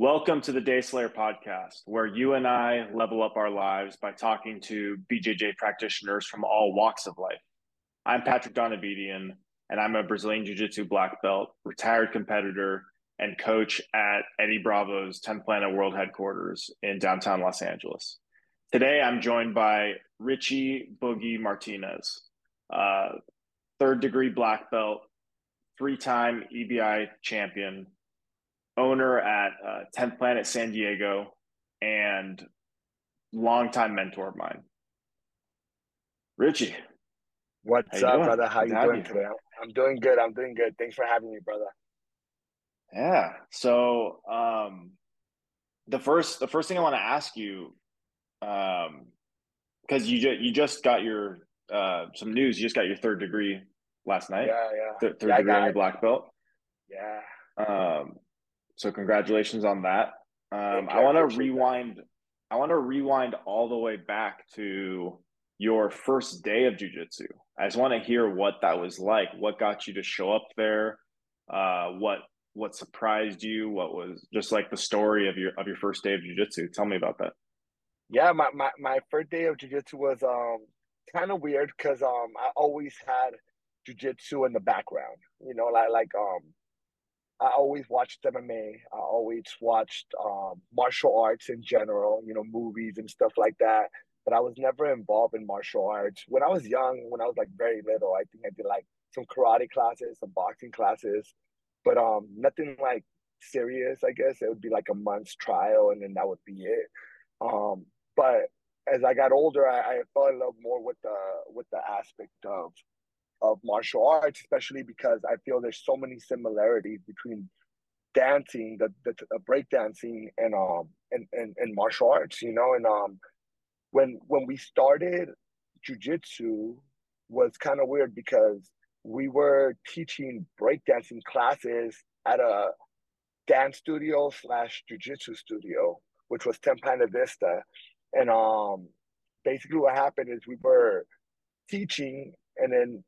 Welcome to the Day Slayer podcast, where you and I level up our lives by talking to BJJ practitioners from all walks of life. I'm Patrick Donavidian, and I'm a Brazilian Jiu Jitsu black belt, retired competitor, and coach at Eddie Bravo's 10th Planet World headquarters in downtown Los Angeles. Today, I'm joined by Richie Boogie Martinez, uh, third degree black belt, three time EBI champion, owner at uh, 10th Planet San Diego and longtime mentor of mine. Richie. What's up, doing? brother? How you doing you. today? I'm doing good. I'm doing good. Thanks for having me, brother. Yeah. So um the first the first thing I want to ask you, um, because you just you just got your uh some news, you just got your third degree last night. Yeah, yeah. Th- third yeah, degree on your black belt. Yeah. Um so congratulations on that. Um, I want to rewind. That. I want to rewind all the way back to your first day of jujitsu. I just want to hear what that was like. What got you to show up there? Uh, what what surprised you? What was just like the story of your of your first day of jujitsu? Tell me about that. Yeah, my my, my first day of jujitsu was um kind of weird because um I always had jujitsu in the background. You know, like like um I always watched MMA. I always watched um, martial arts in general, you know, movies and stuff like that. But I was never involved in martial arts. When I was young, when I was like very little, I think I did like some karate classes, some boxing classes, but um, nothing like serious. I guess it would be like a month's trial, and then that would be it. Um, but as I got older, I, I fell in love more with the with the aspect of of martial arts, especially because I feel there's so many similarities between dancing, the, the, the break dancing and um and, and, and martial arts, you know, and um when when we started jujitsu was kind of weird because we were teaching breakdancing classes at a dance studio slash jujitsu studio, which was 10th Planet Vista. And um basically what happened is we were teaching and then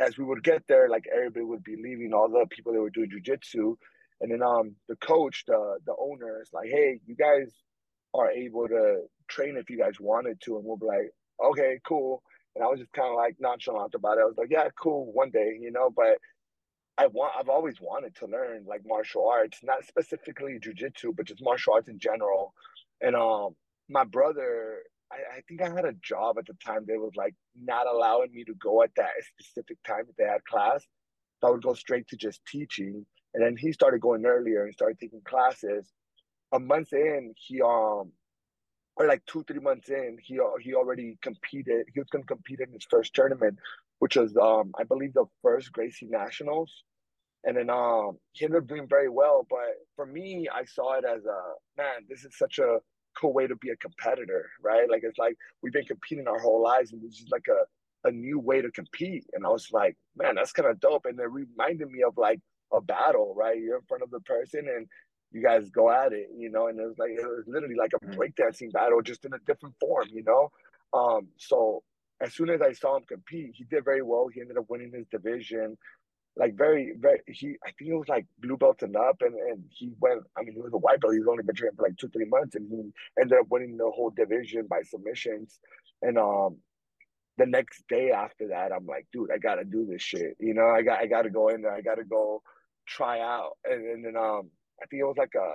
as we would get there, like everybody would be leaving, all the people that were doing jujitsu, and then um the coach, the the owner is like, hey, you guys are able to train if you guys wanted to, and we'll be like, okay, cool. And I was just kind of like nonchalant about it. I was like, yeah, cool, one day, you know, but I want I've always wanted to learn like martial arts, not specifically jujitsu, but just martial arts in general. And um my brother I, I, think I had a job at the time that was like not allowing me to go at that specific time that they had class. So I would go straight to just teaching. And then he started going earlier and started taking classes. A month in, he um or like two, three months in, he he already competed. He was gonna compete in his first tournament, which was um I believe the first Gracie Nationals. And then um he ended up doing very well. But for me, I saw it as a man, this is such a cool way to be a competitor, right? Like it's like we've been competing our whole lives, and this is like a a new way to compete. And I was like, man, that's kind of dope. And it reminded me of like a battle, right? You're in front of the person and you guys go at it, you know. And it was like it was literally like a mm-hmm. breakdancing battle, just in a different form, you know. Um, so as soon as I saw him compete, he did very well. He ended up winning his division like very, very. He, I think it was like blue belt and up, and and he went. I mean, he was a white belt. He was only been training for like two, three months, and he ended up winning the whole division by submissions. And um, the next day after that, I'm like, dude, I gotta do this shit. You know, I got, I gotta go in there. I gotta go try out. And, and then um, I think it was like a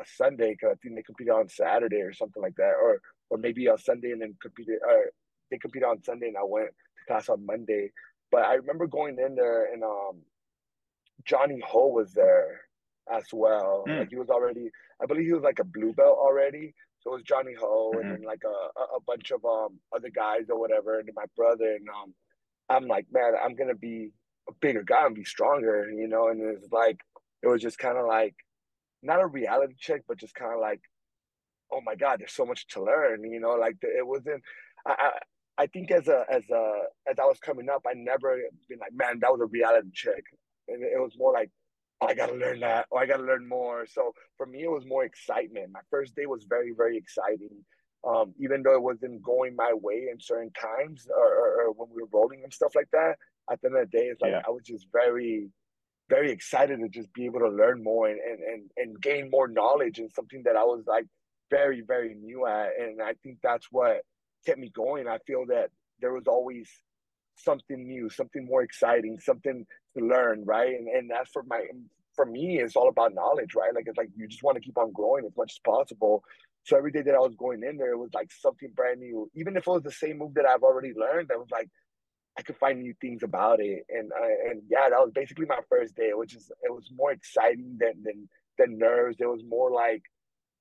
a Sunday because I think they competed on Saturday or something like that, or or maybe a Sunday and then competed. Or they competed on Sunday, and I went to class on Monday. But I remember going in there and um, Johnny Ho was there as well. Mm. Like he was already, I believe he was like a blue belt already. So it was Johnny Ho mm-hmm. and then like a, a bunch of um other guys or whatever, and my brother. And um, I'm like, man, I'm gonna be a bigger guy and be stronger, you know. And it was like, it was just kind of like, not a reality check, but just kind of like, oh my god, there's so much to learn, you know. Like it wasn't. I, I think as a as a as I was coming up, I never been like, man, that was a reality check, and it was more like, oh, I gotta learn that, or I gotta learn more. So for me, it was more excitement. My first day was very very exciting, um, even though it wasn't going my way in certain times, or, or, or, when we were rolling and stuff like that. At the end of the day, it's like yeah. I was just very very excited to just be able to learn more and, and, and, and gain more knowledge and something that I was like very, very new at. And I think that's what kept me going. I feel that there was always something new, something more exciting, something to learn, right? And and that's for my for me, it's all about knowledge, right? Like it's like you just want to keep on growing as much as possible. So every day that I was going in there, it was like something brand new. Even if it was the same move that I've already learned, I was like, I could find new things about it. And uh, and yeah, that was basically my first day, which is it was more exciting than than than nerves. It was more like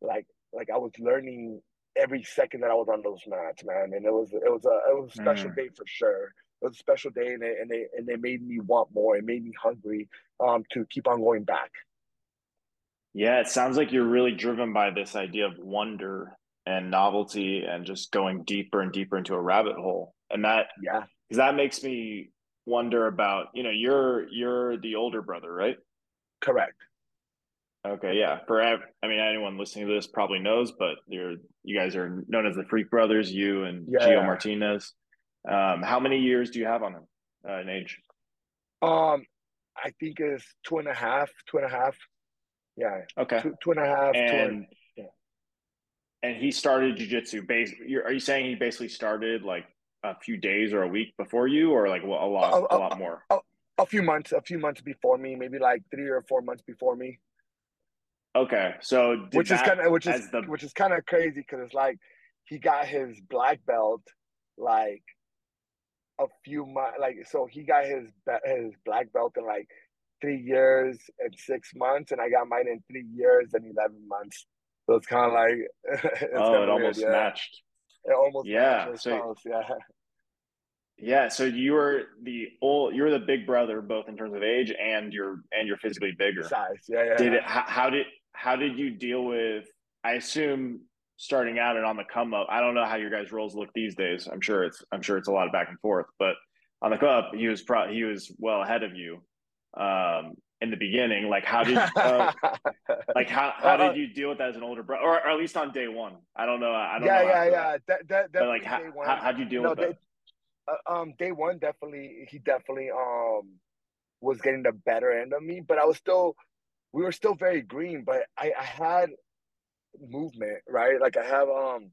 like like I was learning every second that I was on those mats, man. And it was it was a it was a special mm. day for sure. It was a special day, and they and they and they made me want more. It made me hungry um, to keep on going back. Yeah, it sounds like you're really driven by this idea of wonder and novelty, and just going deeper and deeper into a rabbit hole. And that yeah, because that makes me wonder about you know you're you're the older brother, right? Correct. Okay, yeah. For I mean, anyone listening to this probably knows, but you're you guys are known as the Freak Brothers. You and yeah. Gio Martinez. Um, how many years do you have on him uh, in age? Um, I think it's two and a half, two and a half. Yeah. Okay. Two, two and a half. And, and, yeah. and he started jujitsu. Base. Are you saying he basically started like a few days or a week before you, or like a lot, a, a, a lot more? A, a few months, a few months before me, maybe like three or four months before me. Okay, so which is kind of which is the... which is kind of crazy because it's like he got his black belt like a few months, like so he got his his black belt in like three years and six months, and I got mine in three years and eleven months. So it's kind of like oh, it almost weird, matched. It almost yeah. So yeah. Yeah, so you were the old, you were the big brother, both in terms of age and you're and you're physically bigger. Size, yeah, yeah. Did it? How, how did how did you deal with? I assume starting out and on the come up. I don't know how your guys' roles look these days. I'm sure it's I'm sure it's a lot of back and forth, but on the come up, he was pro- he was well ahead of you um, in the beginning. Like how did you, uh, like how how did uh, you deal with that as an older brother, or, or, at least on day one? I don't know. I don't. Yeah, know yeah, yeah. That, that, but like how how how'd you deal no, with that? Uh, um, day one definitely he definitely um was getting the better end of me, but I was still we were still very green, but I, I had movement, right? Like I have um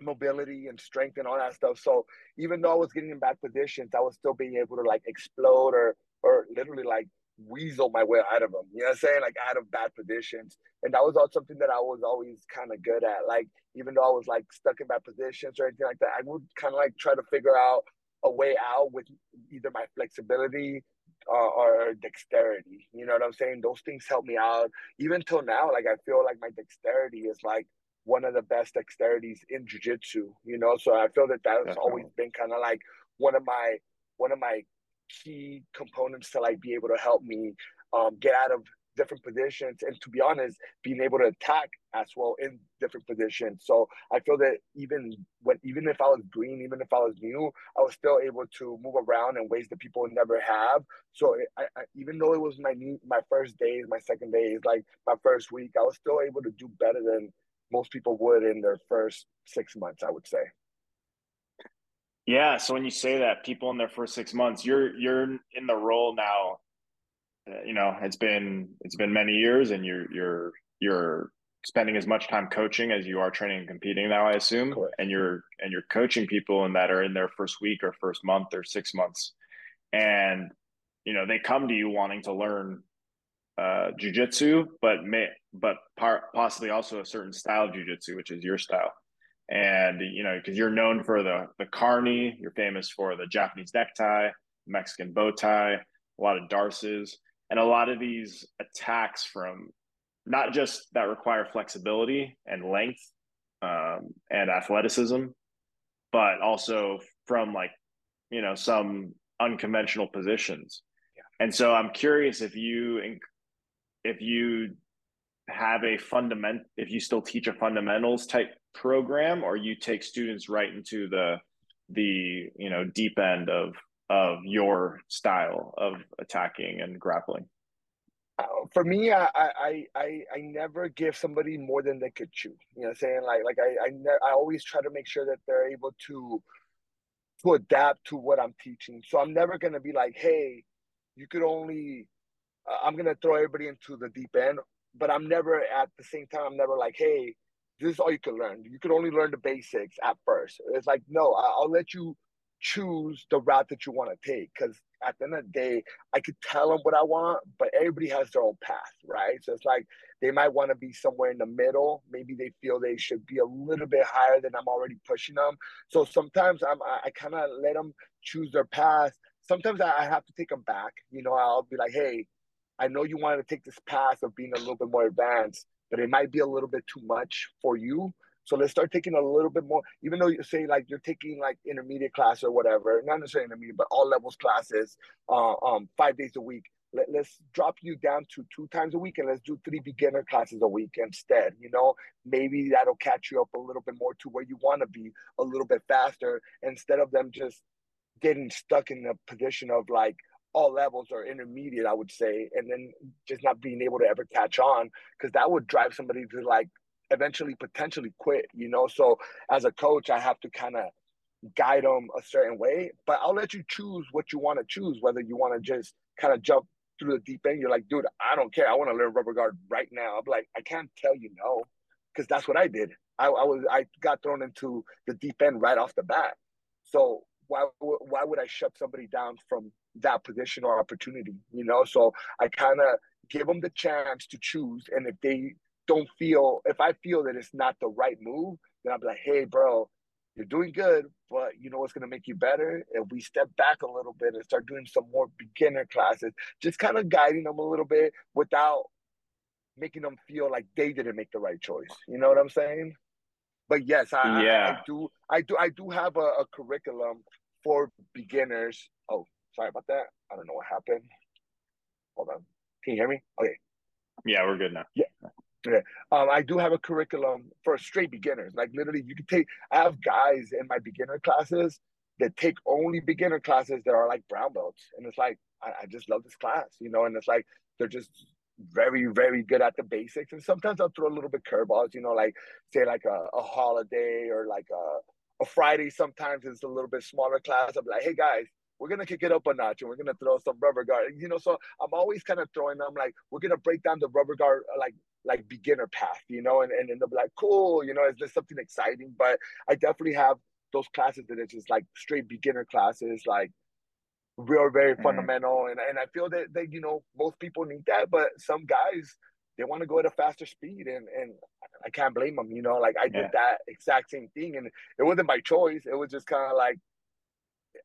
mobility and strength and all that stuff. So even though I was getting in bad positions, I was still being able to like explode or or literally like weasel my way out of them. You know what I'm saying? Like out of bad positions. And that was all something that I was always kind of good at. Like even though I was like stuck in bad positions or anything like that, I would kind of like try to figure out a way out with either my flexibility uh, or dexterity. You know what I'm saying? Those things help me out. Even till now, like I feel like my dexterity is like one of the best dexterities in jiu-jitsu, you know? So I feel that that's Definitely. always been kind of like one of my one of my key components to like be able to help me um, get out of different positions and to be honest being able to attack as well in different positions. So i feel that even when even if i was green even if i was new i was still able to move around in ways that people never have. So I, I, even though it was my new my first days my second days like my first week i was still able to do better than most people would in their first six months i would say. Yeah so when you say that people in their first six months you're you're in the role now you know it's been it's been many years and you're you're you're spending as much time coaching as you are training and competing now i assume. Correct. and you're and you're coaching people and that are in their first week or first month or six months. And you know they come to you wanting to learn uh jiu-jitsu but may but par- possibly also a certain style of jiu-jitsu which is your style. And you know because you're known for the the carney you're famous for the japanese necktie mexican bow tie a lot of darces and a lot of these attacks from not just that require flexibility and length um, and athleticism, but also from like you know some unconventional positions. Yeah. And so I'm curious if you if you have a fundament if you still teach a fundamentals type program or you take students right into the the you know deep end of of your style of attacking and grappling? Uh, for me, I, I I I never give somebody more than they could chew. You know, what I'm saying like like I I, ne- I always try to make sure that they're able to to adapt to what I'm teaching. So I'm never gonna be like, hey, you could only I'm gonna throw everybody into the deep end, but I'm never at the same time. I'm never like, hey, this is all you can learn. You can only learn the basics at first. It's like, no, I'll let you choose the route that you want to take because at the end of the day, I could tell them what I want, but everybody has their own path, right? So it's like they might want to be somewhere in the middle. Maybe they feel they should be a little bit higher than I'm already pushing them. So sometimes I'm I, I kind of let them choose their path. Sometimes I have to take them back. You know, I'll be like, hey, I know you wanted to take this path of being a little bit more advanced, but it might be a little bit too much for you. So let's start taking a little bit more, even though you say like you're taking like intermediate class or whatever, not necessarily intermediate, but all levels classes, uh, um, five days a week. Let, let's drop you down to two times a week and let's do three beginner classes a week instead. You know, maybe that'll catch you up a little bit more to where you want to be a little bit faster instead of them just getting stuck in the position of like, all levels or intermediate, I would say, and then just not being able to ever catch on because that would drive somebody to like eventually potentially quit, you know. So as a coach, I have to kind of guide them a certain way, but I'll let you choose what you want to choose, whether you want to just kind of jump through the deep end. You're like, dude, I don't care. I want to learn rubber guard right now. I'm like, I can't tell you no, because that's what I did. I, I was I got thrown into the deep end right off the bat. So why why would I shut somebody down from that position or opportunity? You know, so I kind of give them the chance to choose, and if they don't feel if I feel that it's not the right move, then I'll be like, hey, bro, you're doing good, but you know what's gonna make you better? If we step back a little bit and start doing some more beginner classes, just kind of guiding them a little bit without making them feel like they didn't make the right choice. You know what I'm saying? But yes, I, yeah. I, I do I do I do have a, a curriculum for beginners. Oh, sorry about that. I don't know what happened. Hold on. Can you hear me? Okay. Yeah, we're good now. Yeah. Um, I do have a curriculum for straight beginners. Like literally, you can take. I have guys in my beginner classes that take only beginner classes that are like brown belts, and it's like I, I just love this class, you know. And it's like they're just very, very good at the basics. And sometimes I'll throw a little bit curveballs, you know, like say like a, a holiday or like a, a Friday. Sometimes it's a little bit smaller class. Be like, hey guys, we're gonna kick it up a notch and we're gonna throw some rubber guard. You know, so I'm always kind of throwing them like we're gonna break down the rubber guard like like beginner path, you know, and, and, and they'll be like, cool, you know, is there something exciting? But I definitely have those classes that it's just like straight beginner classes, like real very mm. fundamental. And and I feel that that, you know, most people need that, but some guys they want to go at a faster speed and and I can't blame them, you know, like I did that exact same thing and it wasn't by choice. It was just kind of like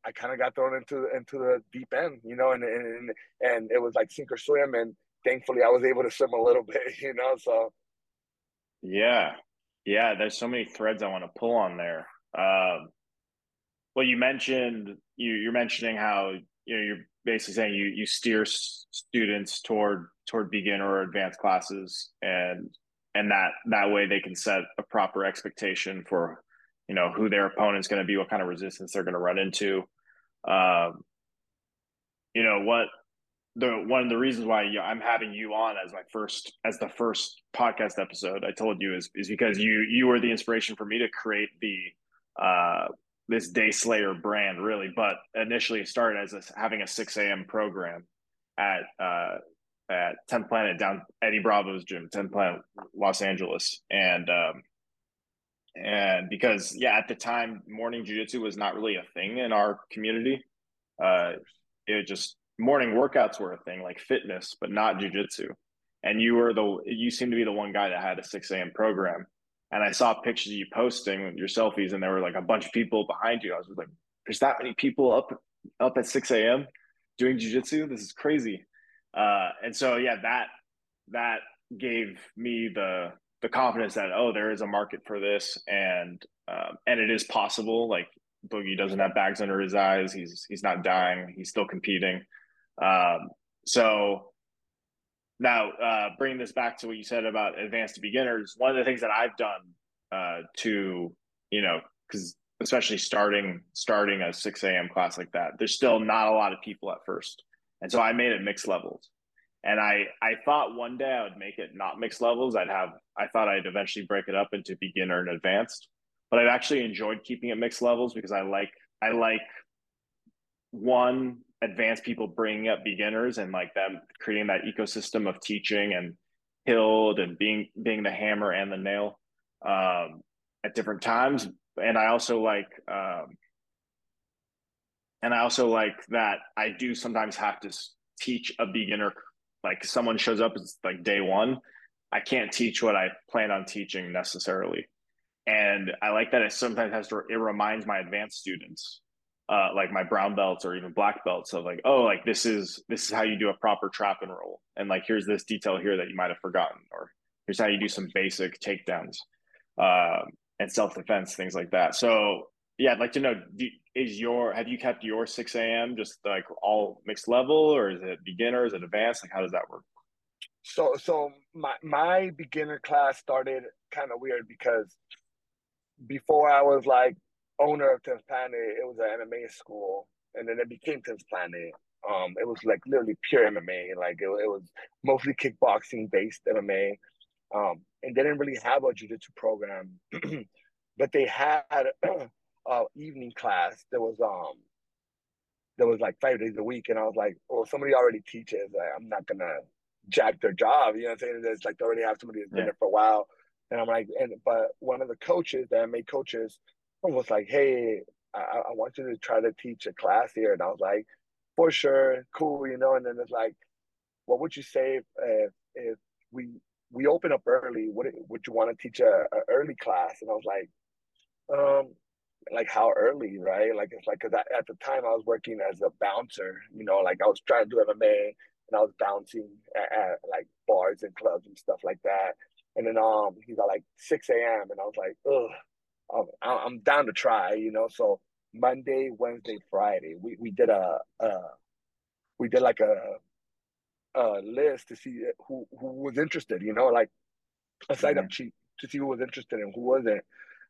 I kind of got thrown into into the deep end, you know, and and and it was like sink or swim, and thankfully I was able to swim a little bit, you know. So yeah, yeah, there's so many threads I want to pull on there. Um, well, you mentioned you you're mentioning how you know you're basically saying you you steer students toward toward beginner or advanced classes, and and that that way they can set a proper expectation for you know who their opponent's going to be, what kind of resistance they're going to run into. Um, you know what the one of the reasons why I'm having you on as my first as the first podcast episode I told you is is because you you were the inspiration for me to create the uh this Day Slayer brand really, but initially it started as a, having a 6 a.m. program at uh at 10th Planet down Eddie Bravo's gym, 10 Planet Los Angeles, and um and because yeah at the time morning jiu-jitsu was not really a thing in our community. Uh it just morning workouts were a thing like fitness but not jiu-jitsu. And you were the you seem to be the one guy that had a 6 a.m program. And i saw pictures of you posting your selfies and there were like a bunch of people behind you. I was like there's that many people up up at 6 a.m doing jiu-jitsu? This is crazy. Uh and so yeah that that gave me the the confidence that oh there is a market for this and um, and it is possible like boogie doesn't have bags under his eyes he's he's not dying he's still competing. Um, so now uh, bringing this back to what you said about advanced to beginners one of the things that i've done uh, to you know because especially starting starting a 6 a.m class like that there's still not a lot of people at first. And so i made it mixed levels and I I thought one day I would make it not mixed levels. I'd have I thought I'd eventually break it up into beginner and advanced, but I've actually enjoyed keeping it mixed levels because I like I like one advanced people bringing up beginners and like them creating that ecosystem of teaching and Hild and being being the hammer and the nail um, at different times. And I also like um, and I also like that I do sometimes have to teach a beginner like someone shows up it's like day one I can't teach what I plan on teaching necessarily. And I like that it sometimes has to, it reminds my advanced students, uh, like my brown belts or even black belts of like, oh, like this is, this is how you do a proper trap and roll. And like, here's this detail here that you might've forgotten, or here's how you do some basic takedowns, uh, and self-defense, things like that. So yeah, I'd like to know, do, is your, have you kept your 6 a.m. just like all mixed level or is it beginner? Is it advanced? Like, how does that work? so so my my beginner class started kind of weird because before I was like owner of Tenth Planet, it was an MMA school, and then it became Tenth Planet. Um, it was like literally pure MMA, like it, it was mostly kickboxing based MMA. Um, and they didn't really have a jiu-jitsu program, but they had a evening class that was um that was like five days a week, and I was like, well, somebody already teaches. Like, I'm not gonna jack their job. You know what I'm saying? It's like they already have somebody that's been yeah. there for a while. And I'm like, and but one of the coaches, the MMA coaches, was like, hey, I, I want you to try to teach a class here. And I was like, for sure, cool, you know. And then it's like, what would you say if if, if we we open up early? Would it, would you want to teach a, a early class? And I was like, um, like how early, right? Like it's like because at the time I was working as a bouncer, you know, like I was trying to do MMA and I was bouncing at, at, like bars and clubs and stuff like that. And then um, he's at like 6 a.m. and I was like, ugh, I'm, I'm down to try, you know. So Monday, Wednesday, Friday, we we did a, a we did like a a list to see who who was interested, you know, like a sign up sheet to see who was interested and who wasn't.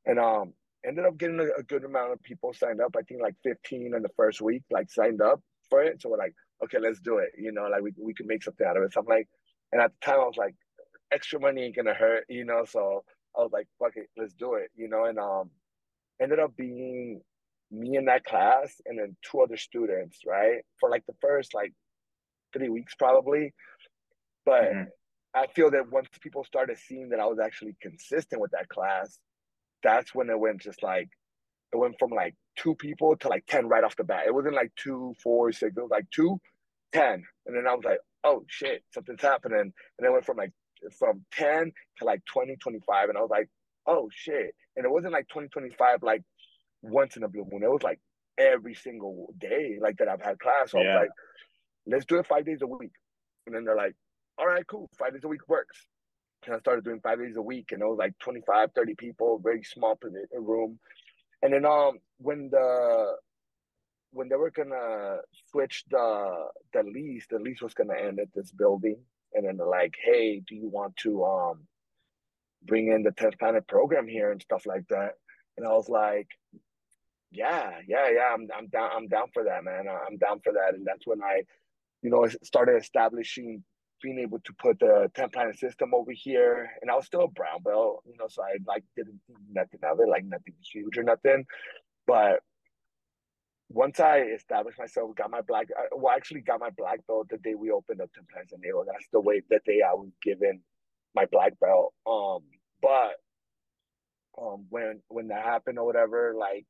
And um, ended up getting a, a, good amount of people signed up. I think like 15 in the first week, like signed up for it. So we're like, okay, let's do it. You know, like we we can make something out of it. So I'm like, and at the time I was like, extra money ain't gonna hurt, you know. So I was like, fuck it, let's do it, you know. And um, ended up being me in that class and then two other students, right, for like the first like three weeks probably. But mm-hmm. I feel that once people started seeing that I was actually consistent with that class, that's when it went just like it went from like two people to like 10 right off the bat. It wasn't like two, four, six. It was like two, 10. And then I was like, oh shit, something's happening. And then went from like from 10 to like 20, 25. And I was like, oh shit. And it wasn't like 2025 like once in a blue moon. It was like every single day like that I've had class. So yeah. I was like, let's do it five days a week. And then they're like, all right, cool. Five days a week works. And I started doing five days a week and it was like 25, 30 people, very small room. And then um when the when they were gonna switch the the lease, the lease was gonna end at this building, and then they're like, "Hey, do you want to um bring in the tenth planet program here and stuff like that?" And I was like, "Yeah, yeah, yeah, I'm I'm down, I'm down for that, man. I'm down for that." And that's when I, you know, started establishing being able to put the tenth planet system over here, and I was still a brown belt, you know, so I like didn't think nothing of it, like nothing huge or nothing, but once I established myself, got my black, I, well, I actually got my black belt the day we opened up Templars and Nail. That's the way the day I was given my black belt. Um, but um, when when that happened or whatever, like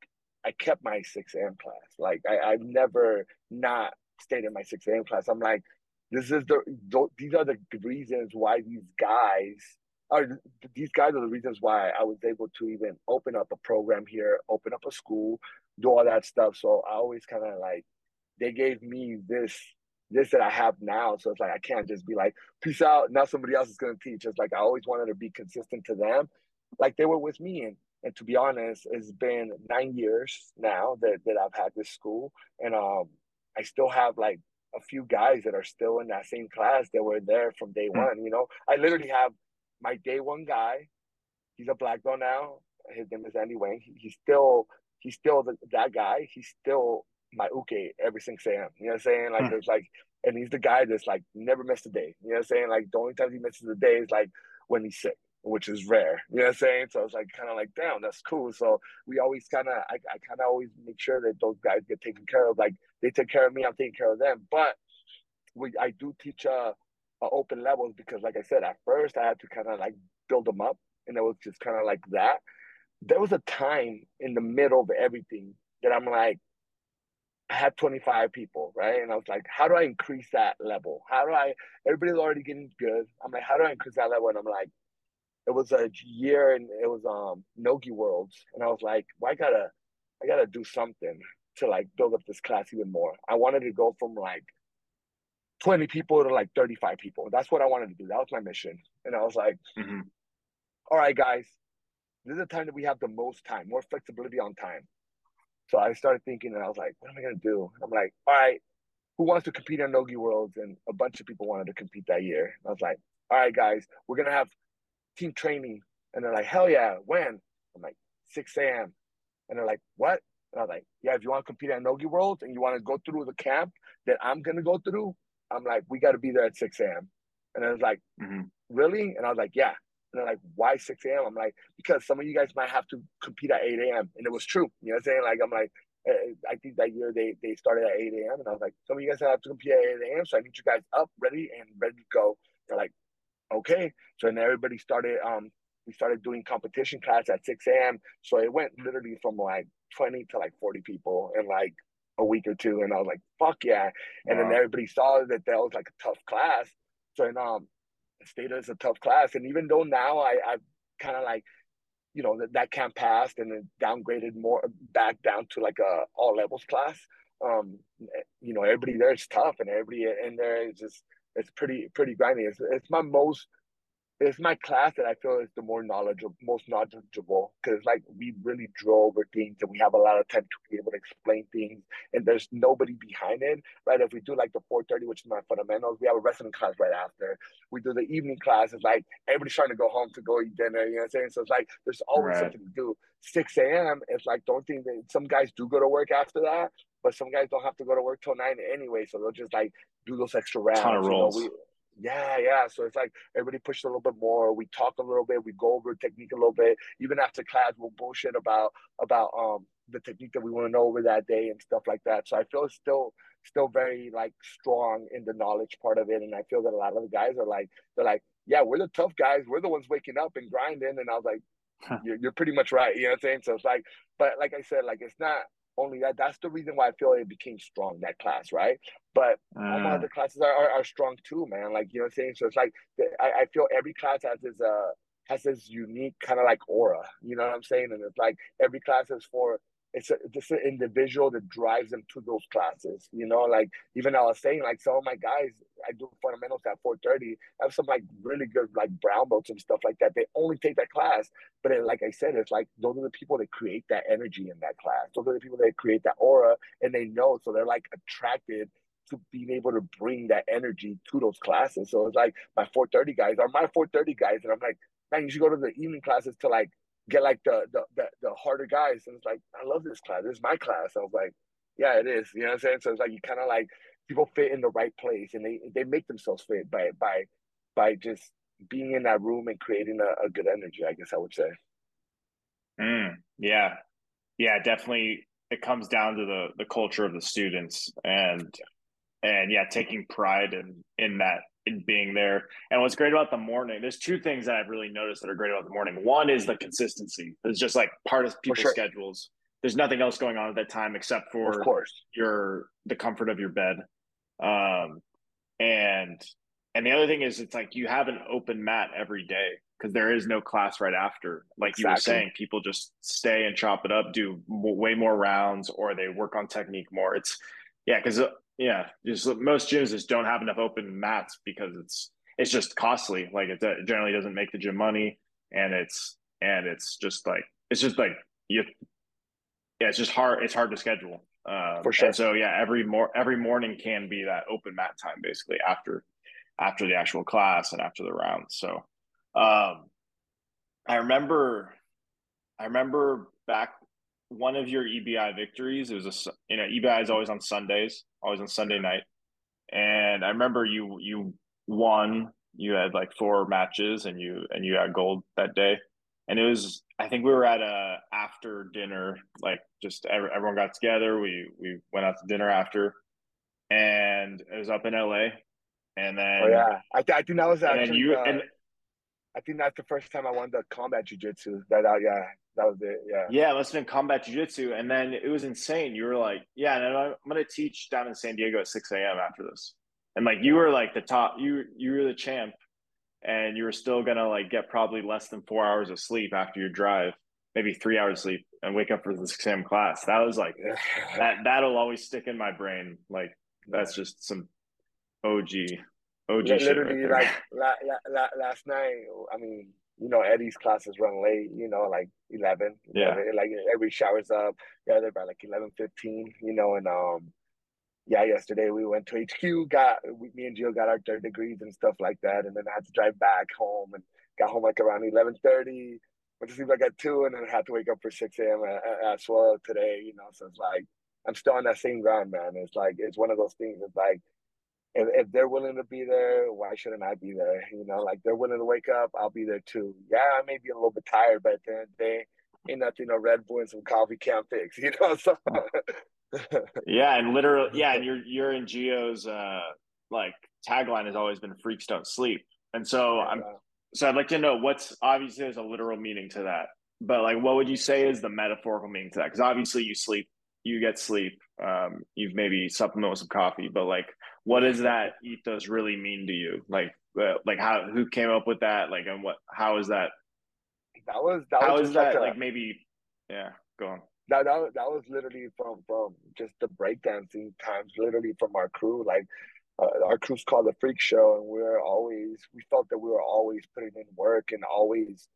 I kept my six a.m. class. Like I, I've never not stayed in my six a.m. class. I'm like, this is the these are the reasons why these guys are these guys are the reasons why I was able to even open up a program here, open up a school, do all that stuff. So I always kind of like they gave me this this that I have now. So it's like I can't just be like, peace out. Now somebody else is gonna teach. It's like I always wanted to be consistent to them, like they were with me. And and to be honest, it's been nine years now that, that I've had this school. And um I still have like a few guys that are still in that same class that were there from day hmm. one. You know, I literally have my day one guy. He's a black belt now. His name is Andy Wang. He, he's still he's still the, that guy. He's still my uke every single day. You know what I'm saying? Like hmm. there's like, and he's the guy that's like never missed a day. You know what I'm saying? Like the only time he misses a day is like when he's sick. which is rare. You know what I'm saying? So I was like, kind of like, damn, that's cool. So we always kind of, I, I kind of always make sure that those guys get taken care of. Like they take care of me, I'm taking care of them. But we, I do teach uh, uh open levels because, like I said, at first I had to kind of like build them up, and it was just kind of like that. There was a time in the middle of everything that I'm like, I had 25 people, right? And I was like, how do I increase that level? How do I, everybody's already getting good. I'm like, how do I increase that level? And I'm like, it was a year and it was um Nogi Worlds. And I was like, well, I gotta, I gotta do something to like build up this class even more. I wanted to go from like 20 people to like 35 people. That's what I wanted to do. That was my mission. And I was like, mm-hmm. All right, guys, this is the time that we have the most time, more flexibility on time. So I started thinking, and I was like, what am I gonna do? I'm like, all right, who wants to compete on Nogi Worlds? And a bunch of people wanted to compete that year. And I was like, all right, guys, we're gonna have team training. And they're like, hell yeah, when? I'm like, 6 a.m. And they're like, what? And I was like, yeah, if you want to compete at Nogi World and you want to go through the camp that I'm gonna go through, I'm like, we got to be there at 6 a.m. And I was like, mm-hmm. really? And I was like, yeah. And they're like, why 6 a.m.? I'm like, because some of you guys might have to compete at 8 a.m. And it was true. You know what I'm saying? Like, I'm like, eh, I think that year they, they started at 8 a.m. And I was like, some of you guys have to compete at 8 a.m. So I need you guys up, ready, and ready to go. They're like, okay. So then everybody started, um, we started doing competition class at 6 a.m. So it went literally from like 20 to like 40 people in like a week or two. And I was like, fuck yeah. And wow. then everybody saw that that was like a tough class. So then um, stayed as a tough class. And even though now I, I've kind of like, you know, that, that camp passed and then downgraded more back down to like a all levels class. Um, you know, everybody there is tough and everybody in there is just, it's pretty, pretty grimy. It's, it's my most it's my class that I feel is the more knowledgeable, most knowledgeable, because like we really drill over things and we have a lot of time to be able to explain things, and there's nobody behind it, right? If we do like the 4:30, which is my fundamentals, we have a wrestling class right after. We do the evening class. It's like everybody's trying to go home to go eat dinner. You know what I'm saying? So it's like there's always right. something to do. 6 a.m. It's like don't think that some guys do go to work after that, but some guys don't have to go to work till nine anyway, so they'll just like do those extra rounds. Ton of rolls. You know, we, yeah, yeah. So it's like everybody pushes a little bit more. We talk a little bit. We go over technique a little bit. Even after class, we'll bullshit about about um the technique that we want to know over that day and stuff like that. So I feel still still very like strong in the knowledge part of it. And I feel that a lot of the guys are like they're like, yeah, we're the tough guys. We're the ones waking up and grinding. And I was like, you're, you're pretty much right. You know what I'm saying? So it's like, but like I said, like it's not only that. That's the reason why I feel it became strong that class, right? But uh, all my other classes are, are, are, strong too, man. Like you know what I'm saying. So it's like I, I feel every class has this uh has this unique kind of like aura. You know what I'm saying? And it's like every class is for it's a, just an individual that drives them to those classes. You know, like even I was saying, like some of my guys, I do fundamentals at 4:30. I have some like really good like brown belts and stuff like that. They only take that class, but it, like I said, it's like those are the people that create that energy in that class. Those are the people that create that aura, and they know, so they're like attracted to being able to bring that energy to those classes. So it's like my 4:30 guys are my 4:30 guys, and I'm like, man, you should go to the evening classes to like get like the, the the the, harder guys. And it's like, I love this class. This is my class. I was like, yeah, it is. You know what I'm saying? So it's like you kind of like people fit in the right place, and they they make themselves fit by by by just being in that room and creating a, a good energy. I guess I would say. Mm, yeah, yeah, definitely. It comes down to the the culture of the students and and yeah, taking pride in in that in being there. And what's great about the morning, there's two things that I've really noticed that are great about the morning. One is the consistency. It's just like part of people's sure. schedules. There's nothing else going on at that time except for of course your the comfort of your bed. Um and and the other thing is it's like you have an open mat every day because there is no class right after. Like exactly. you were saying, people just stay and chop it up, do way more rounds, or they work on technique more. It's yeah, because uh, yeah, just most gyms just don't have enough open mats because it's it's just costly. Like it generally doesn't make the gym money, and it's and it's just like it's just like you. Yeah, it's just hard. It's hard to schedule. Um, For sure. so yeah, every more every morning can be that open mat time basically after after the actual class and after the rounds. So um, I remember I remember back one of your EBI victories. It was a you know EBI is always on Sundays, always on Sunday night, and I remember you you won you had like four matches and you and you got gold that day. And it was I think we were at a after dinner, like just everyone got together. We we went out to dinner after, and it was up in LA. And then oh yeah, I, th- I think that was actually you, uh, and, I think that's the first time I won the combat jujitsu. That uh, yeah, that was it. Yeah. Yeah, it must have been combat jujitsu, and then it was insane. You were like, "Yeah, and I'm going to teach down in San Diego at 6 a.m. after this," and like you were like the top. You you were the champ, and you were still gonna like get probably less than four hours of sleep after your drive, maybe three hours sleep, and wake up for the 6 a.m. class. That was like that. That'll always stick in my brain. Like that's just some OG OG literally right like la, la, la, last night i mean you know eddie's classes run late you know like 11 yeah. like every showers up. Yeah they're by like 11 15 you know and um yeah yesterday we went to hq got we, me and Gio got our third degrees and stuff like that and then i had to drive back home and got home like around 11 30 went to sleep like at 2 and then I had to wake up for 6 a.m as well today you know so it's like i'm still on that same ground man. It's like it's one of those things it's like if, if they're willing to be there, why shouldn't I be there? You know, like they're willing to wake up, I'll be there too. Yeah, I may be a little bit tired, but then they ain't nothing a Red Bull and some coffee can't fix, you know. So yeah, and literally, yeah, and you're you're in Gio's uh like tagline has always been "freaks don't sleep," and so yeah, I'm so I'd like to know what's obviously there's a literal meaning to that, but like what would you say is the metaphorical meaning to that? Because obviously you sleep, you get sleep, um, you've maybe supplement with some coffee, but like what does that ethos really mean to you? Like, uh, like how who came up with that? Like, and what? How is that? That was that. How was is that? Like, maybe, yeah. Go on. That, that that was literally from from just the breakdancing times, literally from our crew. Like, uh, our crew's called the Freak Show, and we are always we felt that we were always putting in work and always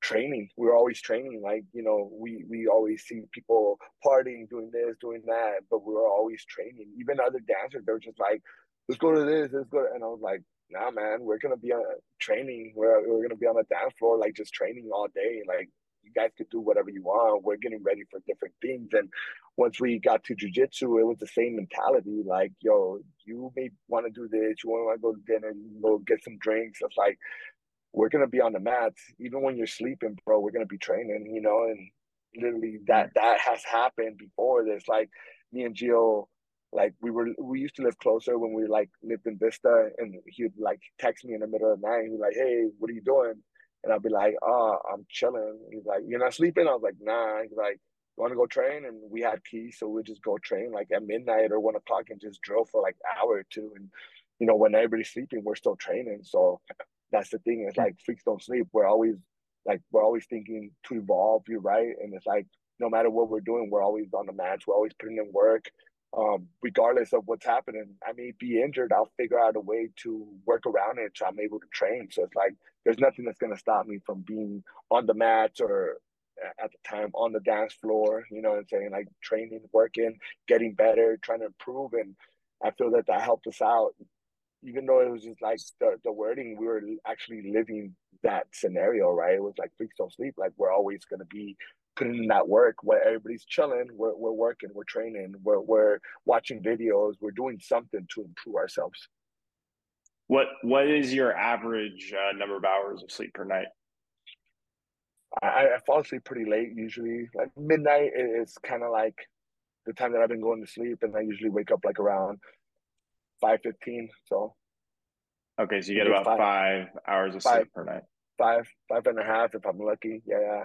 training. We were always training. Like, you know, we we always see people partying, doing this, doing that, but we were always training. Even other dancers, they were just like, let's go to this, let's go. To, and I was like, nah, man, we're gonna be on training. We're we're gonna be on the dance floor, like just training all day. Like you guys could do whatever you want. We're getting ready for different things. And once we got to jujitsu, it was the same mentality. Like, yo, you may want to do this. You want to go to dinner. You go get some drinks. It's like we're gonna be on the mats even when you're sleeping, bro. We're gonna be training, you know, and literally that that has happened before. There's like me and Gio, like we were we used to live closer when we like lived in Vista, and he'd like text me in the middle of the night. He's like, "Hey, what are you doing?" And I'd be like, "Oh, I'm chilling." He's like, "You're not sleeping?" I was like, "Nah." He's like, "You want to go train?" And we had keys, so we'd just go train like at midnight or one o'clock and just drill for like an hour or two. And you know, when everybody's sleeping, we're still training. So that's the thing. It's like freaks don't sleep. We're always like we're always thinking to evolve. You're right, and it's like no matter what we're doing, we're always on the match. We're always putting in work, um, regardless of what's happening. I may be injured. I'll figure out a way to work around it so I'm able to train. So it's like there's nothing that's gonna stop me from being on the mats or at the time on the dance floor. You know what I'm saying? Like training, working, getting better, trying to improve, and I feel that that helped us out even though it was just like the, the wording, we were actually living that scenario, right? It was like freaks don't sleep. Like we're always gonna be putting in that work where everybody's chilling, we're we're working, we're training, we're we're watching videos, we're doing something to improve ourselves. What what is your average uh, number of hours of sleep per night? I, I fall asleep pretty late usually. Like midnight is kind of like the time that I've been going to sleep, and I usually wake up like around five fifteen. So okay, so you get about five, five hours of five, sleep per night. Five, five and a half if I'm lucky. Yeah,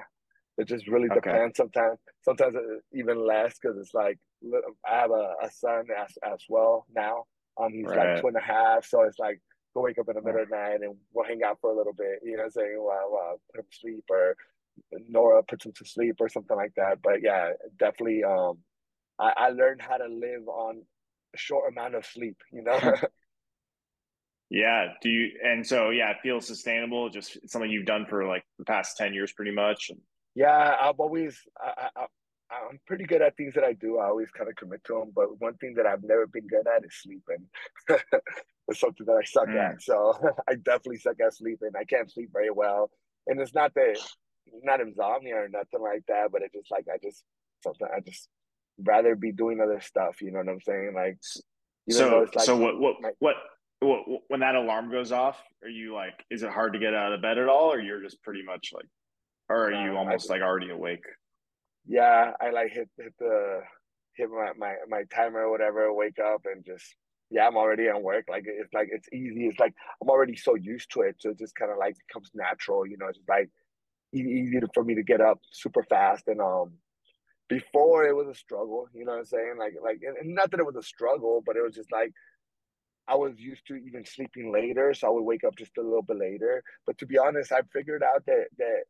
it just really okay. depends. Sometimes, sometimes even less because it's like I have a, a son as as well now. Um, he's right. like two and a half, so it's like go wake up in the middle of the night and we'll hang out for a little bit. You know, what I'm saying while, while put him to sleep or Nora puts him to sleep or something like that. But yeah, definitely. Um, I, I learned how to live on short amount of sleep, you know? yeah. Do you, and so, yeah, it feels sustainable. Just something you've done for like the past 10 years, pretty much. Yeah. I've always, I, I, I'm pretty good at things that I do. I always kind of commit to them. But one thing that I've never been good at is sleeping. it's something that I suck mm. at. So I definitely suck at sleeping. I can't sleep very well. And it's not that, not insomnia or nothing like that, but it just like, I just, something, I just rather be doing other stuff. You know what I'm saying? Like, so, like, so what, what, what, when that alarm goes off, are you like, is it hard to get out of bed at all, or you're just pretty much like, or are you almost I, like already awake? Yeah, I like hit hit the hit my my my timer or whatever, wake up and just yeah, I'm already at work. Like it's like it's easy. It's like I'm already so used to it, so it just kind of like becomes natural. You know, it's just like easy for me to get up super fast and um before it was a struggle you know what i'm saying like like and not that it was a struggle but it was just like i was used to even sleeping later so i would wake up just a little bit later but to be honest i figured out that that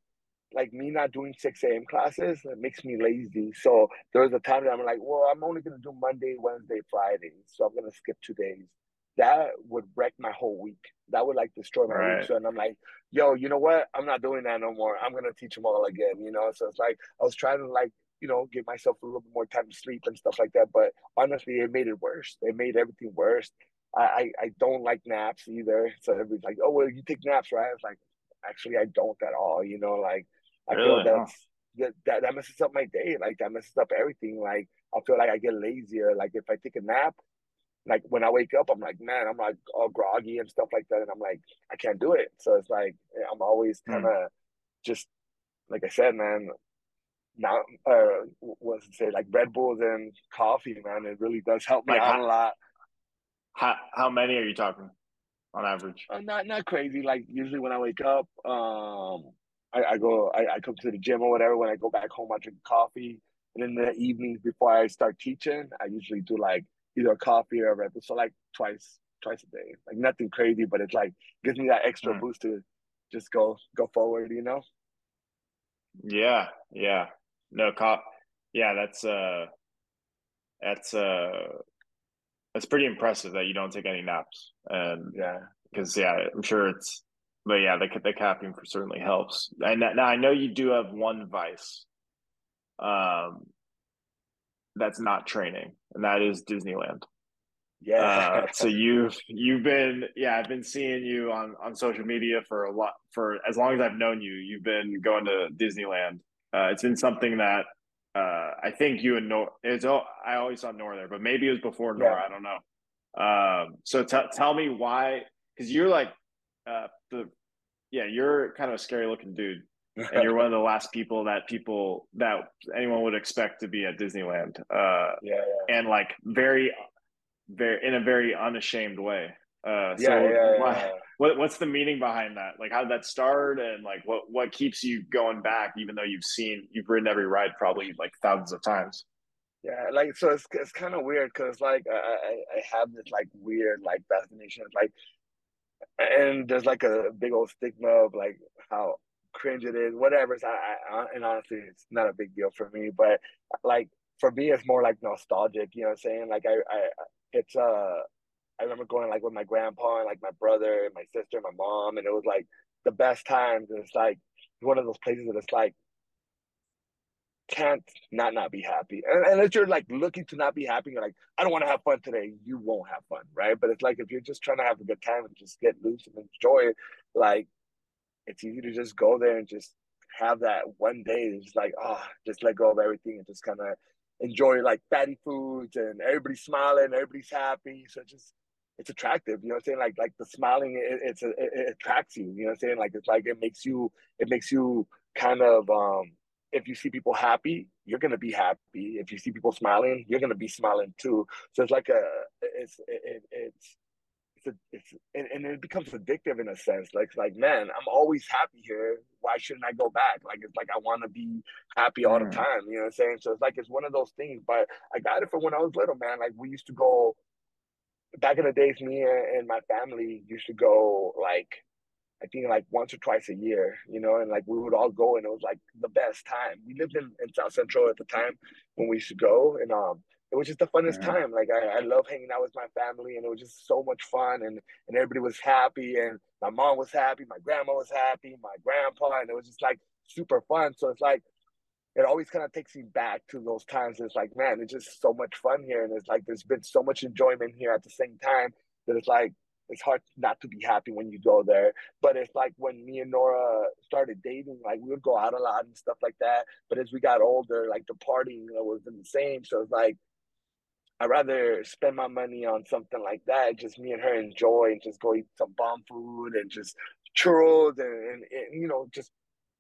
like me not doing 6 a.m classes it makes me lazy so there was a time that i'm like well i'm only going to do monday wednesday friday so i'm going to skip two days that would wreck my whole week. That would like destroy my right. week. So and I'm like, yo, you know what? I'm not doing that no more. I'm gonna teach them all again. You know. So it's like I was trying to like you know give myself a little bit more time to sleep and stuff like that. But honestly, it made it worse. It made everything worse. I I, I don't like naps either. So everybody's like, oh well, you take naps, right? It's like actually I don't at all. You know, like I really? feel that's. That, that, that messes up my day like that messes up everything like i feel like i get lazier like if i take a nap like when I wake up, I'm like, man, I'm like all groggy and stuff like that, and I'm like, I can't do it. So it's like I'm always kind of mm. just like I said, man. Now, uh, what's it say? Like Red Bulls and coffee, man. It really does help me like out how, a lot. How how many are you talking on average? Uh, not not crazy. Like usually when I wake up, um, I, I go, I, I come to the gym or whatever. When I go back home, I drink coffee, and in the evenings before I start teaching, I usually do like either a coffee or a Red Bull. So like twice, twice a day. Like nothing crazy, but it's like gives me that extra mm. boost to just go go forward, you know? Yeah, yeah. No cop yeah, that's uh that's uh that's pretty impressive that you don't take any naps. And yeah. Because yeah, I'm sure it's but yeah, the the caffeine certainly helps. And now I know you do have one vice. Um that's not training, and that is Disneyland. Yeah. Uh, so you've you've been yeah I've been seeing you on on social media for a lot for as long as I've known you. You've been going to Disneyland. Uh, it's been something that uh, I think you and Nora. It's oh, I always saw Nora there, but maybe it was before Nor. Yeah. I don't know. Um, so t- tell me why, because you're like uh, the yeah you're kind of a scary looking dude and you're one of the last people that people that anyone would expect to be at Disneyland. Uh, yeah, yeah. and like very, very in a very unashamed way. Uh, so yeah, yeah, why, yeah. What what's the meaning behind that? Like, how did that start, and like what what keeps you going back, even though you've seen you've ridden every ride probably like thousands of times. Yeah, like so it's it's kind of weird because like I, I have this like weird like fascination like and there's like a big old stigma of like how cringe it is, whatever. I, I, and honestly, it's not a big deal for me. But like for me, it's more like nostalgic. You know what I'm saying? Like I, I it's uh, I remember going like with my grandpa and like my brother and my sister, and my mom, and it was like the best times. And it's like one of those places that it's like can't not not be happy. And unless you're like looking to not be happy, you're like, I don't want to have fun today. You won't have fun, right? But it's like if you're just trying to have a good time and just get loose and enjoy it, like it's easy to just go there and just have that one day. It's like, oh, just let go of everything and just kind of enjoy like fatty foods and everybody's smiling, everybody's happy. So just it's attractive, you know what I'm saying? Like like the smiling, it, it's a, it, it attracts you. You know what I'm saying? Like it's like it makes you it makes you kind of um if you see people happy, you're gonna be happy. If you see people smiling, you're gonna be smiling too. So it's like a it's it, it's it's a, it's and, and it becomes addictive in a sense. Like like man, I'm always happy here. Why shouldn't I go back? Like it's like I want to be happy all the time. You know what I'm saying? So it's like it's one of those things. But I got it from when I was little, man. Like we used to go back in the days. Me and my family used to go like I think like once or twice a year, you know, and like we would all go and it was like the best time. We lived in, in South Central at the time when we used to go and um it was just the funnest yeah. time. Like I, I love hanging out with my family, and it was just so much fun, and and everybody was happy, and my mom was happy, my grandma was happy, my grandpa, and it was just like super fun. So it's like it always kind of takes me back to those times. It's like, man, it's just so much fun here, and it's like there's been so much enjoyment here at the same time that it's like it's hard not to be happy when you go there. But it's like when me and Nora started dating, like we would go out a lot and stuff like that. But as we got older, like the partying wasn't the same. So it's like I'd rather spend my money on something like that, just me and her enjoy and just go eat some bomb food and just churros and, and, and you know, just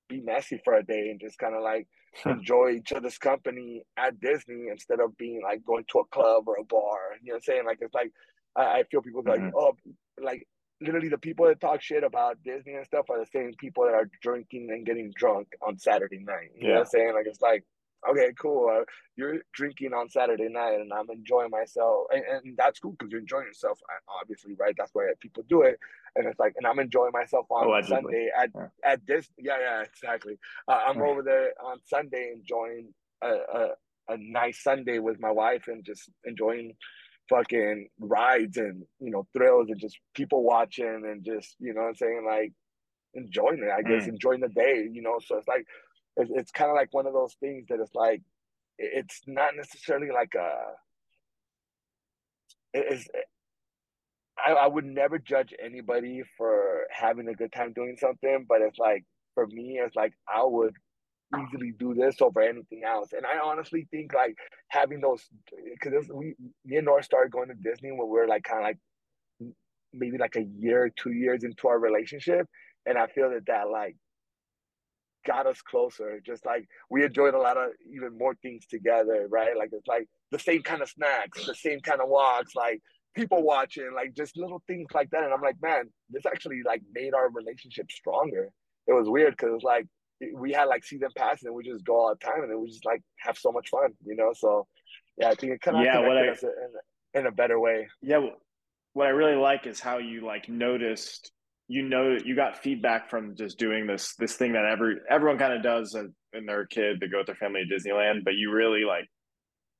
be messy for a day and just kind of like enjoy each other's company at Disney instead of being like going to a club or a bar. You know what I'm saying? Like it's like I, I feel people mm-hmm. like, oh, like literally the people that talk shit about Disney and stuff are the same people that are drinking and getting drunk on Saturday night. You yeah. know what I'm saying? Like it's like okay, cool. Uh, you're drinking on Saturday night, and I'm enjoying myself, and, and that's cool because you're enjoying yourself. Obviously, right? That's why people do it, and it's like, and I'm enjoying myself on Allegedly. Sunday at yeah. at this. Yeah, yeah, exactly. Uh, I'm over there on Sunday enjoying a, a a nice Sunday with my wife and just enjoying fucking rides and you know thrills and just people watching and just you know I'm saying like enjoying it. I guess mm. enjoying the day. You know, so it's like it's, it's kind of like one of those things that it's like it's not necessarily like a it's I, I would never judge anybody for having a good time doing something but it's like for me it's like i would easily do this over anything else. And i honestly think like having those because we me and Nora started going to disney when we were like kind of like maybe like a year two years into our relationship and i feel that that like got us closer. Just like we enjoyed a lot of even more things together, right? Like it's like the same kind of snacks, the same kind of walks, like people watching, like just little things like that. And I'm like, man, this actually like made our relationship stronger. It was weird because it's like we had like season passes and we just go all the time and then we just like have so much fun, you know? So yeah, I think it kind of yeah, what I, us in, in a better way. Yeah. What I really like is how you like noticed you know you got feedback from just doing this this thing that every everyone kind of does in their kid to go with their family to Disneyland, but you really like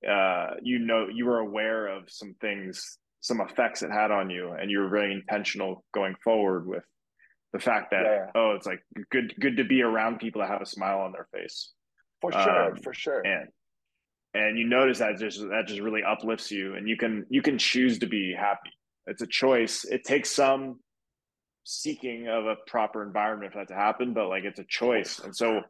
uh you know you were aware of some things some effects it had on you and you were very intentional going forward with the fact that yeah. oh it's like good good to be around people that have a smile on their face. For sure um, for sure. and and you notice that just that just really uplifts you and you can you can choose to be happy. It's a choice. It takes some seeking of a proper environment for that to happen, but like it's a choice. And so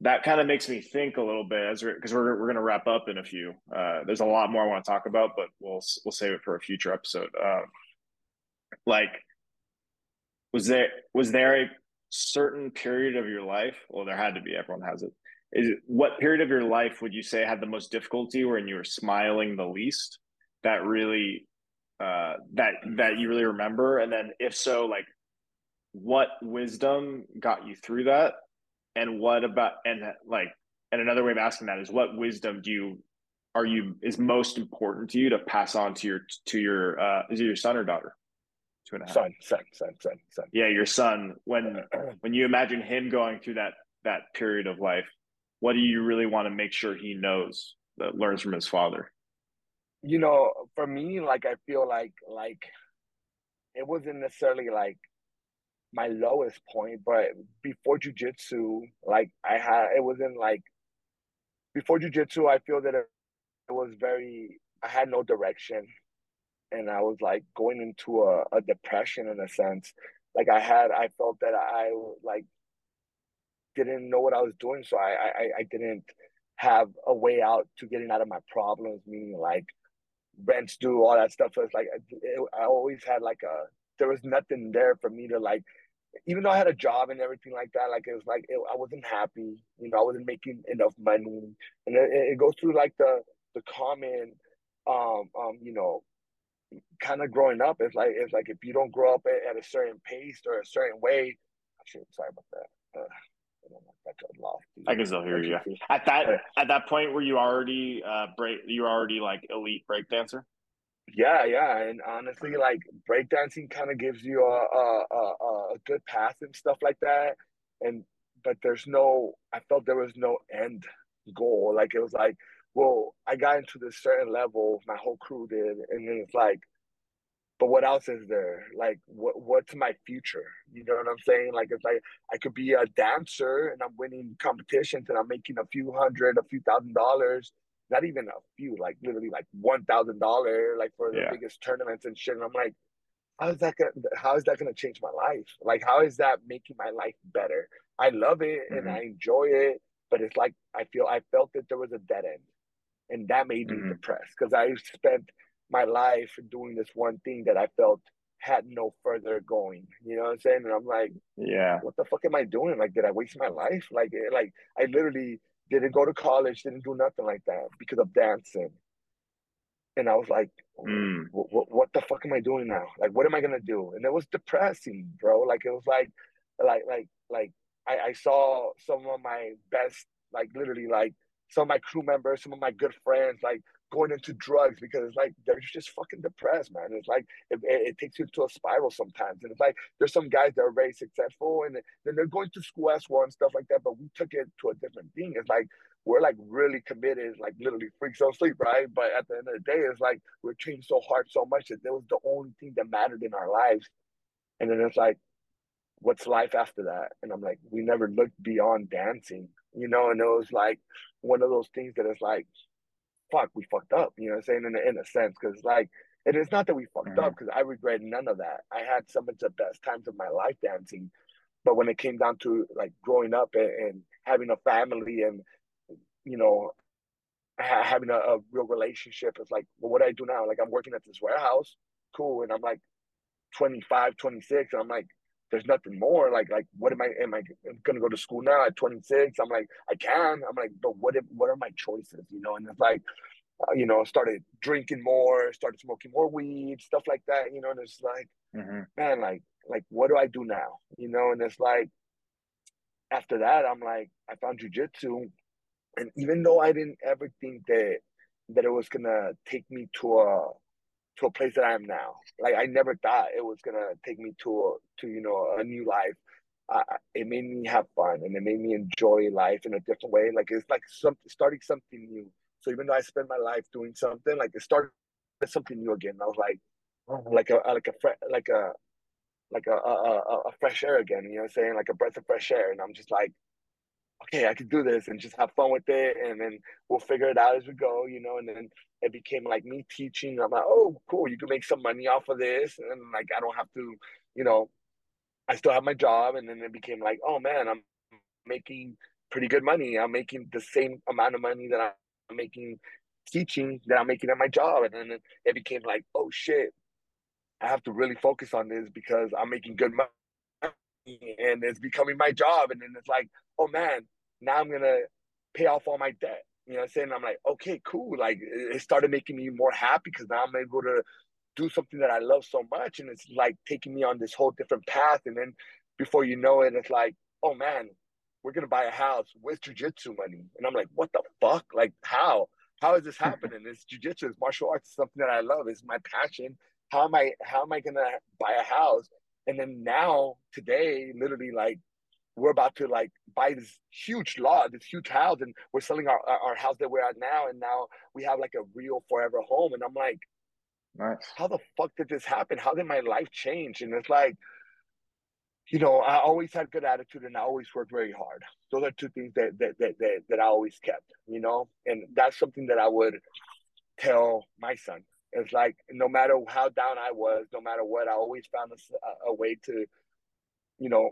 that kind of makes me think a little bit as we're because we're, we're going to wrap up in a few. Uh, there's a lot more I want to talk about, but we'll we'll save it for a future episode. Uh, like, was there was there a certain period of your life? Well, there had to be. Everyone has it. Is it, what period of your life would you say had the most difficulty when you were smiling the least? That really, uh, that that you really remember, and then if so, like what wisdom got you through that? And what about and like and another way of asking that is what wisdom do you are you is most important to you to pass on to your to your uh is it your son or daughter? Two and a half. Son son son son son. Yeah your son. When when you imagine him going through that that period of life what do you really want to make sure he knows that learns from his father? You know for me like i feel like like it wasn't necessarily like my lowest point, but before jujitsu, like I had, it wasn't like before jujitsu. I feel that it, it was very. I had no direction, and I was like going into a, a depression in a sense. Like I had, I felt that I like didn't know what I was doing, so I I, I didn't have a way out to getting out of my problems. Meaning like rents due, all that stuff. So it's like it, I always had like a there was nothing there for me to like even though I had a job and everything like that, like it was like it, I wasn't happy. You know, I wasn't making enough money, and it, it goes through like the the common, um, um, you know, kind of growing up. It's like it's like if you don't grow up at, at a certain pace or a certain way. Actually, sorry about that. Uh, I can still hear you. At that at that point, were you already uh break? You were already like elite break dancer. Yeah, yeah, and honestly, like breakdancing kind of gives you a, a, a a good path and stuff like that, and but there's no. I felt there was no end goal. Like it was like, well, I got into this certain level, my whole crew did, and then it's like, but what else is there? Like, what what's my future? You know what I'm saying? Like, it's like I could be a dancer and I'm winning competitions and I'm making a few hundred, a few thousand dollars, not even a few, like literally like one thousand dollar, like for the yeah. biggest tournaments and shit. And I'm like, how is that gonna how is that gonna change my life? Like how is that making my life better? I love it mm-hmm. and I enjoy it, but it's like I feel I felt that there was a dead end. and that made me mm-hmm. depressed because I spent my life doing this one thing that I felt had no further going. You know what I'm saying? And I'm like, yeah, what the fuck am I doing? Like, did I waste my life? Like, eh, like I literally didn't go to college, didn't do nothing like that because of dancing. And I was like, mm. what, what the fuck am I doing now? Like, what am I gonna do? And it was depressing, bro. Like, it was like, like, like, like I, I saw some of my best, like, literally, like some of my crew members, some of my good friends, like going into drugs because it's like they're just fucking depressed, man. It's like it, it, takes you to a spiral sometimes, and it's like there's some guys that are very successful and then they're going to school as well and stuff like that. But we took it to a different thing. It's like we're like really committed, like literally freaks don't sleep, right? But at the end of the day, it's like we're trained so hard, so much that that was the only thing that mattered in our lives. And then it's like, what's life after that? And I'm like, we never looked beyond dancing, you know. And it was like one of those things that it's like fuck, we fucked up. You know what I'm saying? In a, in a sense, because like, and it's not that we fucked mm-hmm. up because I regret none of that. I had some of the best times of my life dancing, but when it came down to like growing up and, and having a family and you know ha- having a, a, real relationship, it's like, well, what do I do now? Like I'm working at this warehouse, cool, and I'm like 25, 26, and I'm like, there's nothing more. Like, like, what am I? Am I gonna go to school now at 26? I'm like, I can. I'm like, but what? If, what are my choices? You know? And it's like, uh, you know, started drinking more, started smoking more weed, stuff like that. You know, and it's like, mm-hmm. man, like, like, what do I do now? You know? And it's like, after that, I'm like, I found jujitsu, and even though I didn't ever think that that it was gonna take me to a to a place that I am now. Like I never thought it was gonna take me to a, to you know a new life. Uh, it made me have fun and it made me enjoy life in a different way. Like it's like some starting something new. So even though I spent my life doing something, like it started something new again. I was like, like a like a like a like a, a, a fresh air again. You know what I'm saying? Like a breath of fresh air. And I'm just like, okay, I could do this and just have fun with it, and then we'll figure it out as we go, you know. And then it became like me teaching. I'm like, oh, cool, you can make some money off of this, and like I don't have to, you know, I still have my job. And then it became like, oh man, I'm making pretty good money. I'm making the same amount of money that I'm making teaching that I'm making at my job. And then it became like, oh shit, I have to really focus on this because I'm making good money and it's becoming my job. And then it's like, oh man, now I'm gonna pay off all my debt. You know what I'm saying? I'm like, okay, cool. Like it started making me more happy because now I'm able to do something that I love so much. And it's like taking me on this whole different path. And then before you know it, it's like, oh man, we're gonna buy a house with jujitsu money. And I'm like, what the fuck? Like how? How is this hmm. happening? it's jujitsu, it's martial arts, it's something that I love, it's my passion. How am I how am I gonna buy a house? And then now, today, literally like we're about to like buy this huge lot, this huge house, and we're selling our our house that we're at now, and now we have like a real forever home. And I'm like, nice. How the fuck did this happen? How did my life change? And it's like, you know, I always had good attitude and I always worked very hard. Those are two things that that that that, that I always kept, you know, and that's something that I would tell my son. It's like no matter how down I was, no matter what, I always found a, a way to, you know,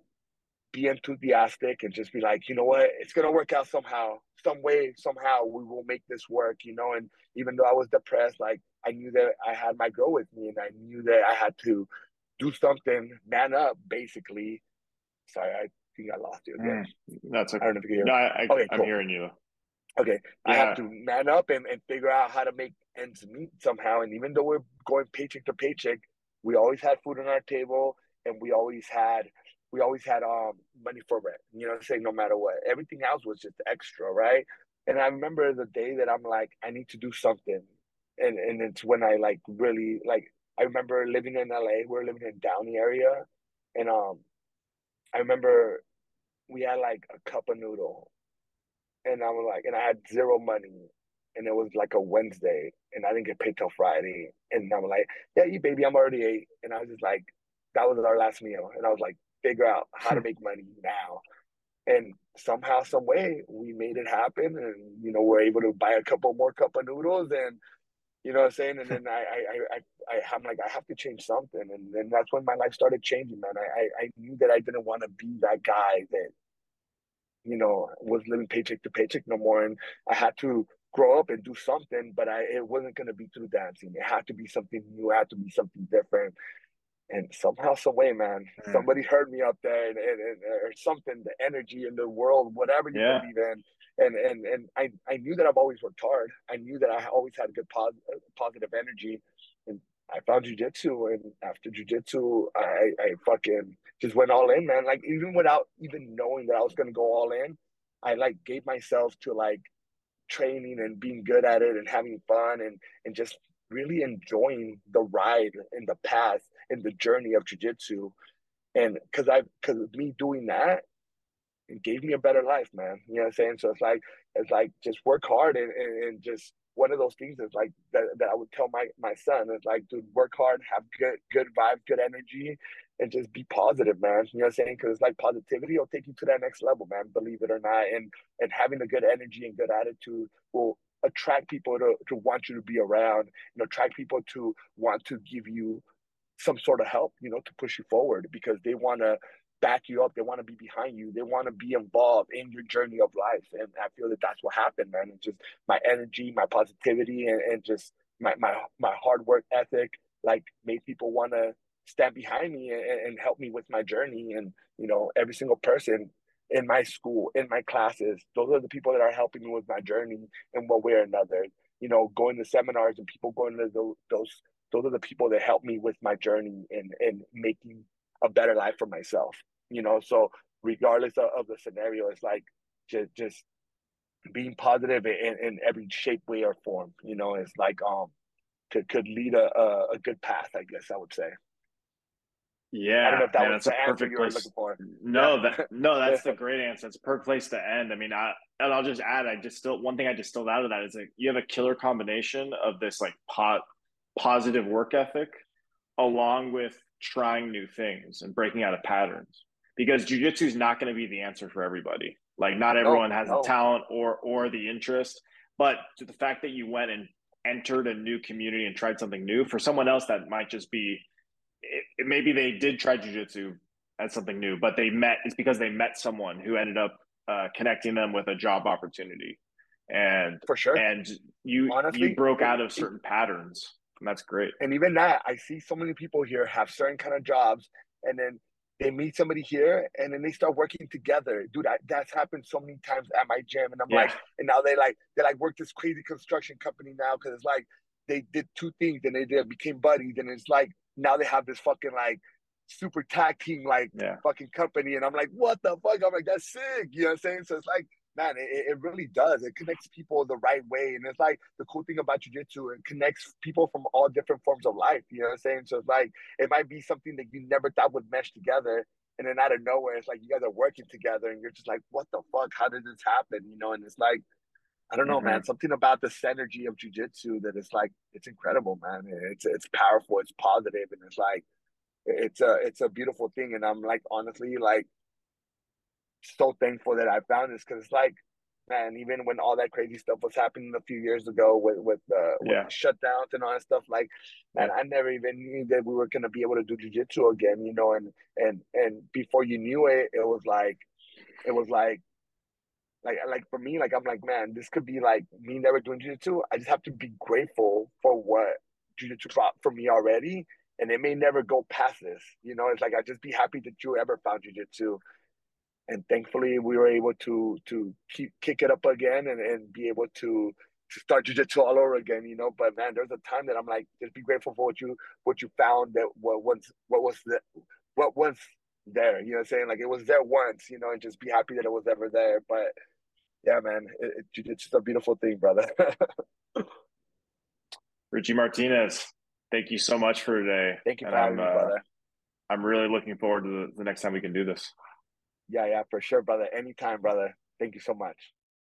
be enthusiastic and just be like, you know what, it's gonna work out somehow, some way, somehow we will make this work, you know. And even though I was depressed, like I knew that I had my girl with me, and I knew that I had to do something, man up, basically. Sorry, I think I lost you again. Mm, that's okay. I don't know if you hear. No, I, I, okay, I'm cool. hearing you. Okay, yeah. I have to man up and, and figure out how to make ends meet somehow. And even though we're going paycheck to paycheck, we always had food on our table, and we always had we always had um money for rent. You know, saying no matter what, everything else was just extra, right? And I remember the day that I'm like, I need to do something, and and it's when I like really like. I remember living in LA. We are living in Downey area, and um, I remember we had like a cup of noodle, and I was like, and I had zero money, and it was like a Wednesday, and I didn't get paid till Friday, and I'm like, yeah, you baby, I'm already ate, and I was just like, that was our last meal, and I was like, figure out how to hmm. make money now. And somehow, some way, we made it happen, and you know, we're able to buy a couple more cup of noodles, and you know what I'm saying. And hmm. then I, I, I, I, I'm like, I have to change something, and then that's when my life started changing, man. I, I, I knew that I didn't want to be that guy that, you know, was living paycheck to paycheck no more, and I had to grow up and do something, but I it wasn't gonna be through dancing. It had to be something new. It had to be something different. And somehow, some way, man, mm. somebody heard me up there, and, and, and, or something. The energy in the world, whatever you yeah. believe in, and and and I I knew that I've always worked hard. I knew that I always had good pos- positive energy, I found jujitsu. And after jujitsu, I I fucking just went all in, man. Like even without even knowing that I was gonna go all in, I like gave myself to like training and being good at it and having fun and and just really enjoying the ride and the path and the journey of jiu-jitsu and because i because me doing that it gave me a better life man you know what i'm saying so it's like it's like just work hard and, and, and just one of those things is like that, that i would tell my my son is like dude, work hard have good good vibe good energy and just be positive, man. You know what I'm saying? Because it's like positivity will take you to that next level, man. Believe it or not, and and having a good energy and good attitude will attract people to to want you to be around, and attract people to want to give you some sort of help, you know, to push you forward because they want to back you up. They want to be behind you. They want to be involved in your journey of life. And I feel that that's what happened, man. It's just my energy, my positivity, and, and just my, my, my hard work ethic, like made people want to stand behind me and, and help me with my journey. And, you know, every single person in my school, in my classes, those are the people that are helping me with my journey in one way or another. You know, going to seminars and people going to those, those, those are the people that help me with my journey and, and making a better life for myself. You know, so regardless of, of the scenario, it's like just, just being positive in, in every shape, way, or form. You know, it's like um could could lead a, a, a good path. I guess I would say. Yeah, I don't know if that man, was the answer you were looking for. No, yeah. that no, that's the great answer. It's a perfect place to end. I mean, I and I'll just add, I just still one thing I distilled out of that is like you have a killer combination of this like pot positive work ethic along with trying new things and breaking out of patterns because jujitsu is not going to be the answer for everybody. Like not everyone no, has no. the talent or or the interest, but the fact that you went and entered a new community and tried something new for someone else that might just be it, maybe they did try jujitsu as something new, but they met. It's because they met someone who ended up uh, connecting them with a job opportunity, and for sure, and you Honestly, you broke out of certain patterns, and that's great. And even that, I see so many people here have certain kind of jobs, and then they meet somebody here and then they start working together. Dude, I, that's happened so many times at my gym. And I'm yeah. like, and now they like, they like work this crazy construction company now because it's like they did two things and they did, became buddies. And it's like now they have this fucking like super tag team like yeah. fucking company, and I'm like, what the fuck? I'm like, that's sick. You know what I'm saying? So it's like, man, it, it really does. It connects people the right way, and it's like the cool thing about jujitsu. It connects people from all different forms of life. You know what I'm saying? So it's like it might be something that you never thought would mesh together. And then out of nowhere, it's like you guys are working together, and you're just like, "What the fuck? How did this happen?" You know, and it's like, I don't know, mm-hmm. man. Something about the synergy of jujitsu that is like it's incredible, man. It's it's powerful, it's positive, and it's like it's a it's a beautiful thing. And I'm like honestly like so thankful that I found this because it's like, man, even when all that crazy stuff was happening a few years ago with with the, with yeah. shutdowns and all that stuff, like, man, I never even knew that we were gonna be able to do jujitsu again, you know. And and and before you knew it, it was like, it was like like like for me, like I'm like, man, this could be like me never doing jiu-jitsu. I just have to be grateful for what jiu-jitsu brought for me already. And it may never go past this. You know, it's like I just be happy that you ever found jiu-jitsu. And thankfully we were able to to keep kick it up again and, and be able to to start jiu-jitsu all over again, you know. But man, there's a time that I'm like, just be grateful for what you what you found that what was what was the what was there, you know I'm saying? Like it was there once, you know, and just be happy that it was ever there. But yeah, man, it, it, it's just a beautiful thing, brother. Richie Martinez, thank you so much for today. Thank you for having me, uh, brother. I'm really looking forward to the, the next time we can do this. Yeah, yeah, for sure, brother. Anytime, brother. Thank you so much.